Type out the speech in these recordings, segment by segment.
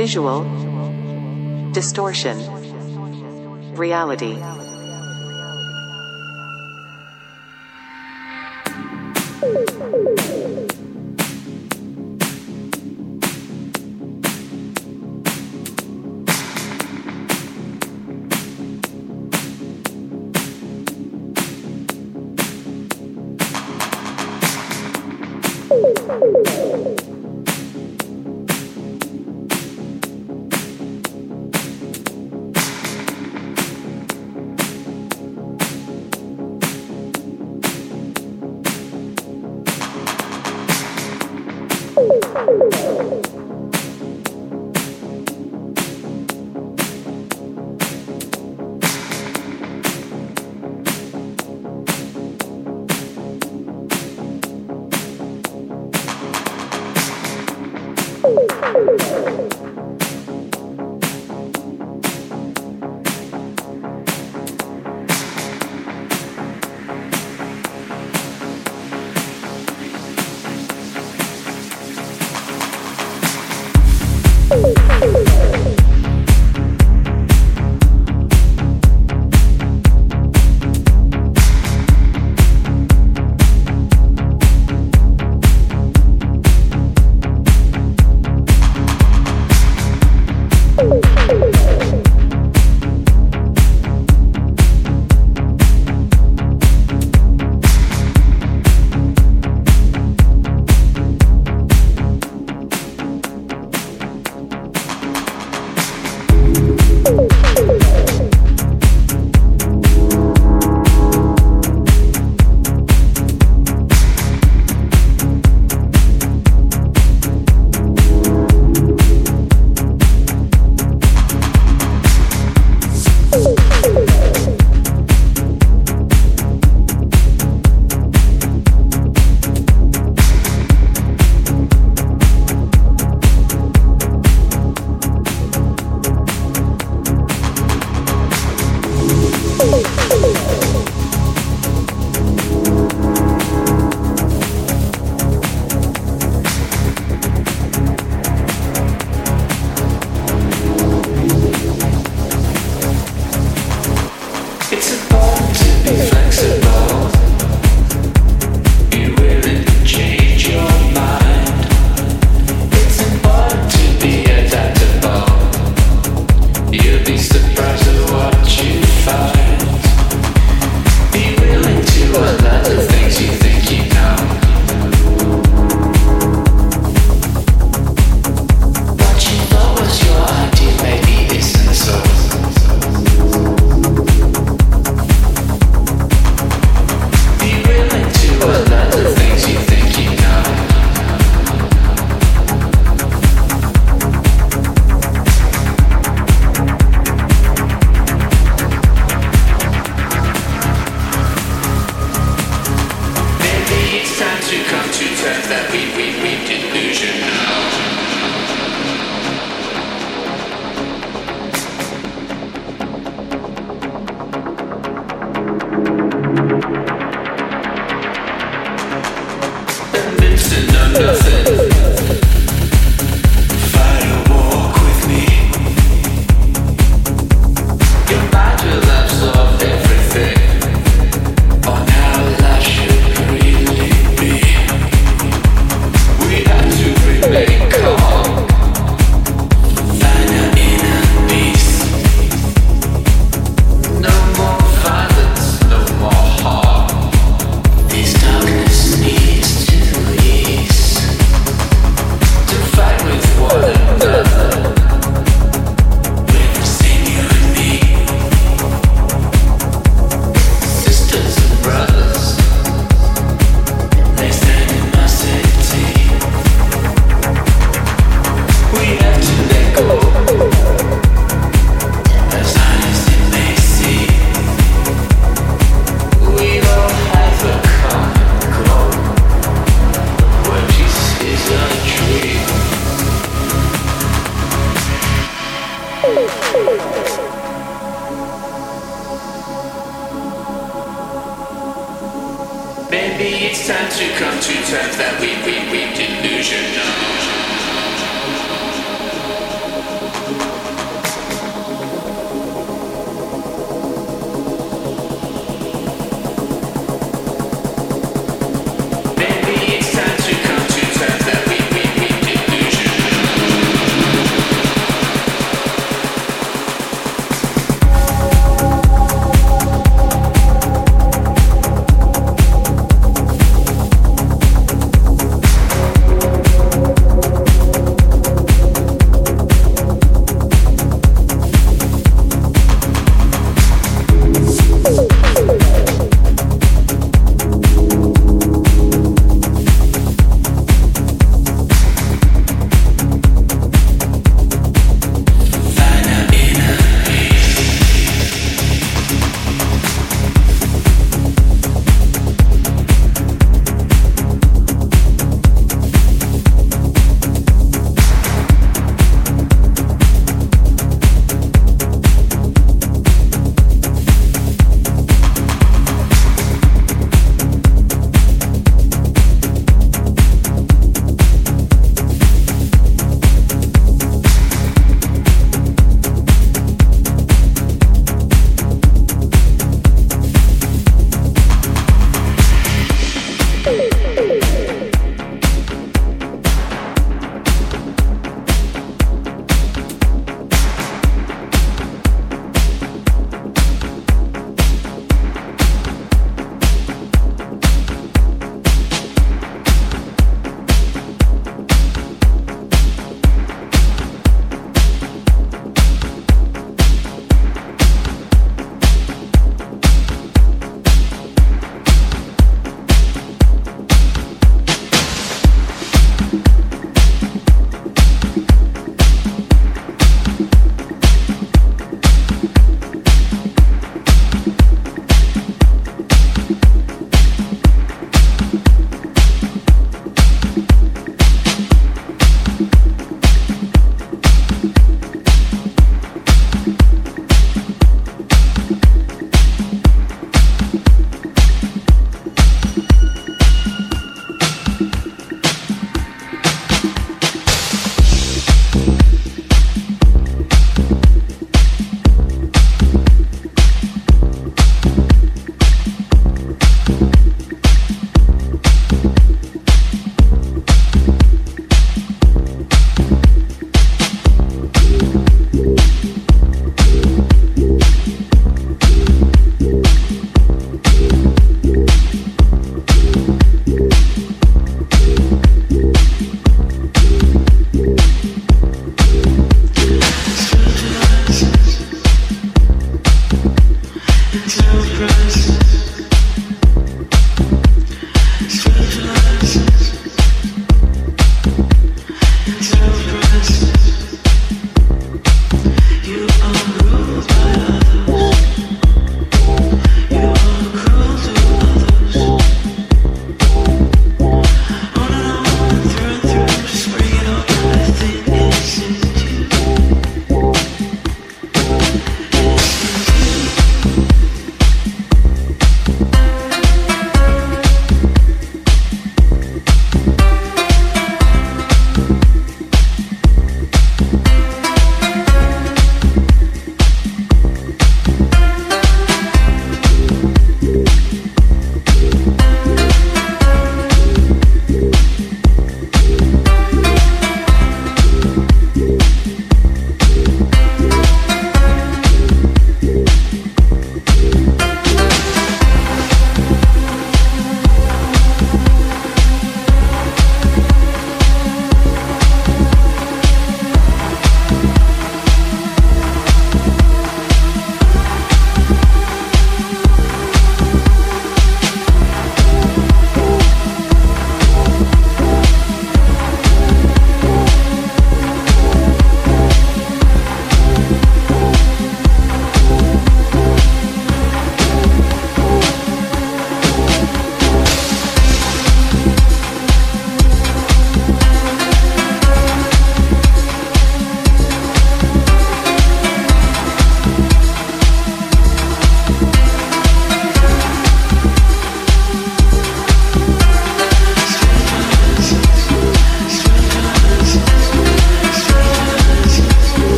visual, distortion, reality.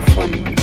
gefunden.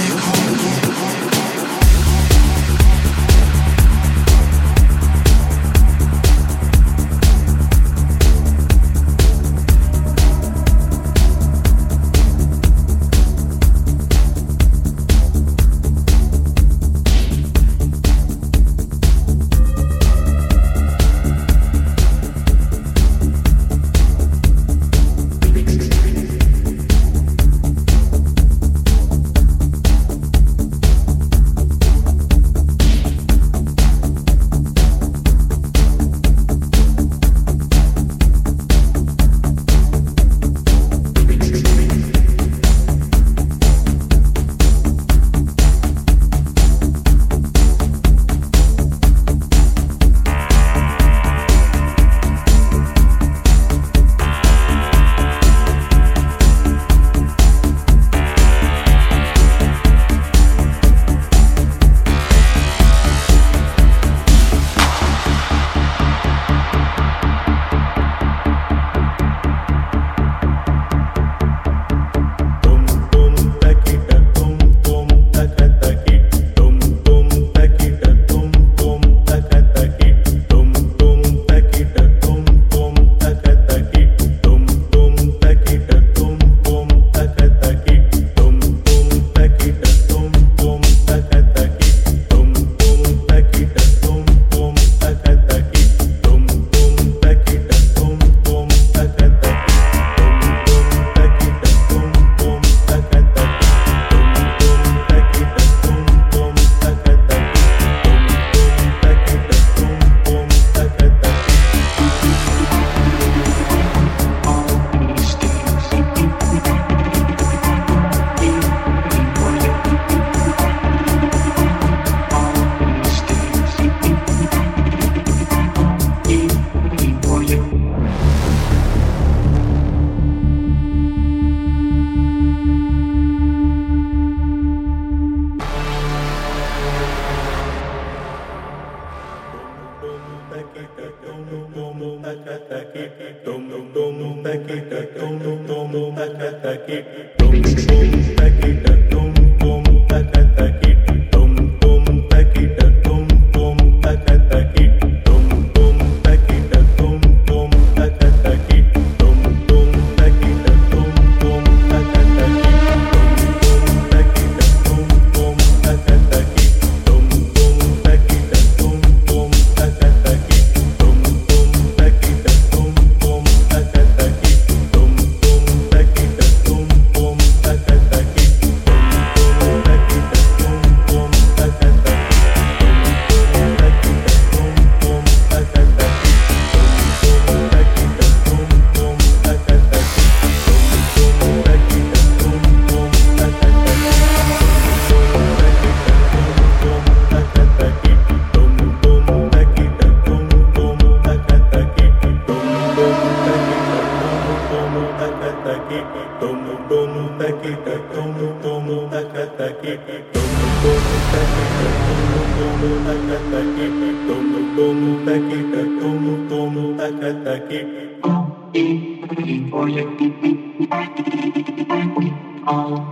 They're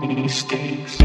mistakes.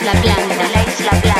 Isla Blanca. la Isla Blanca.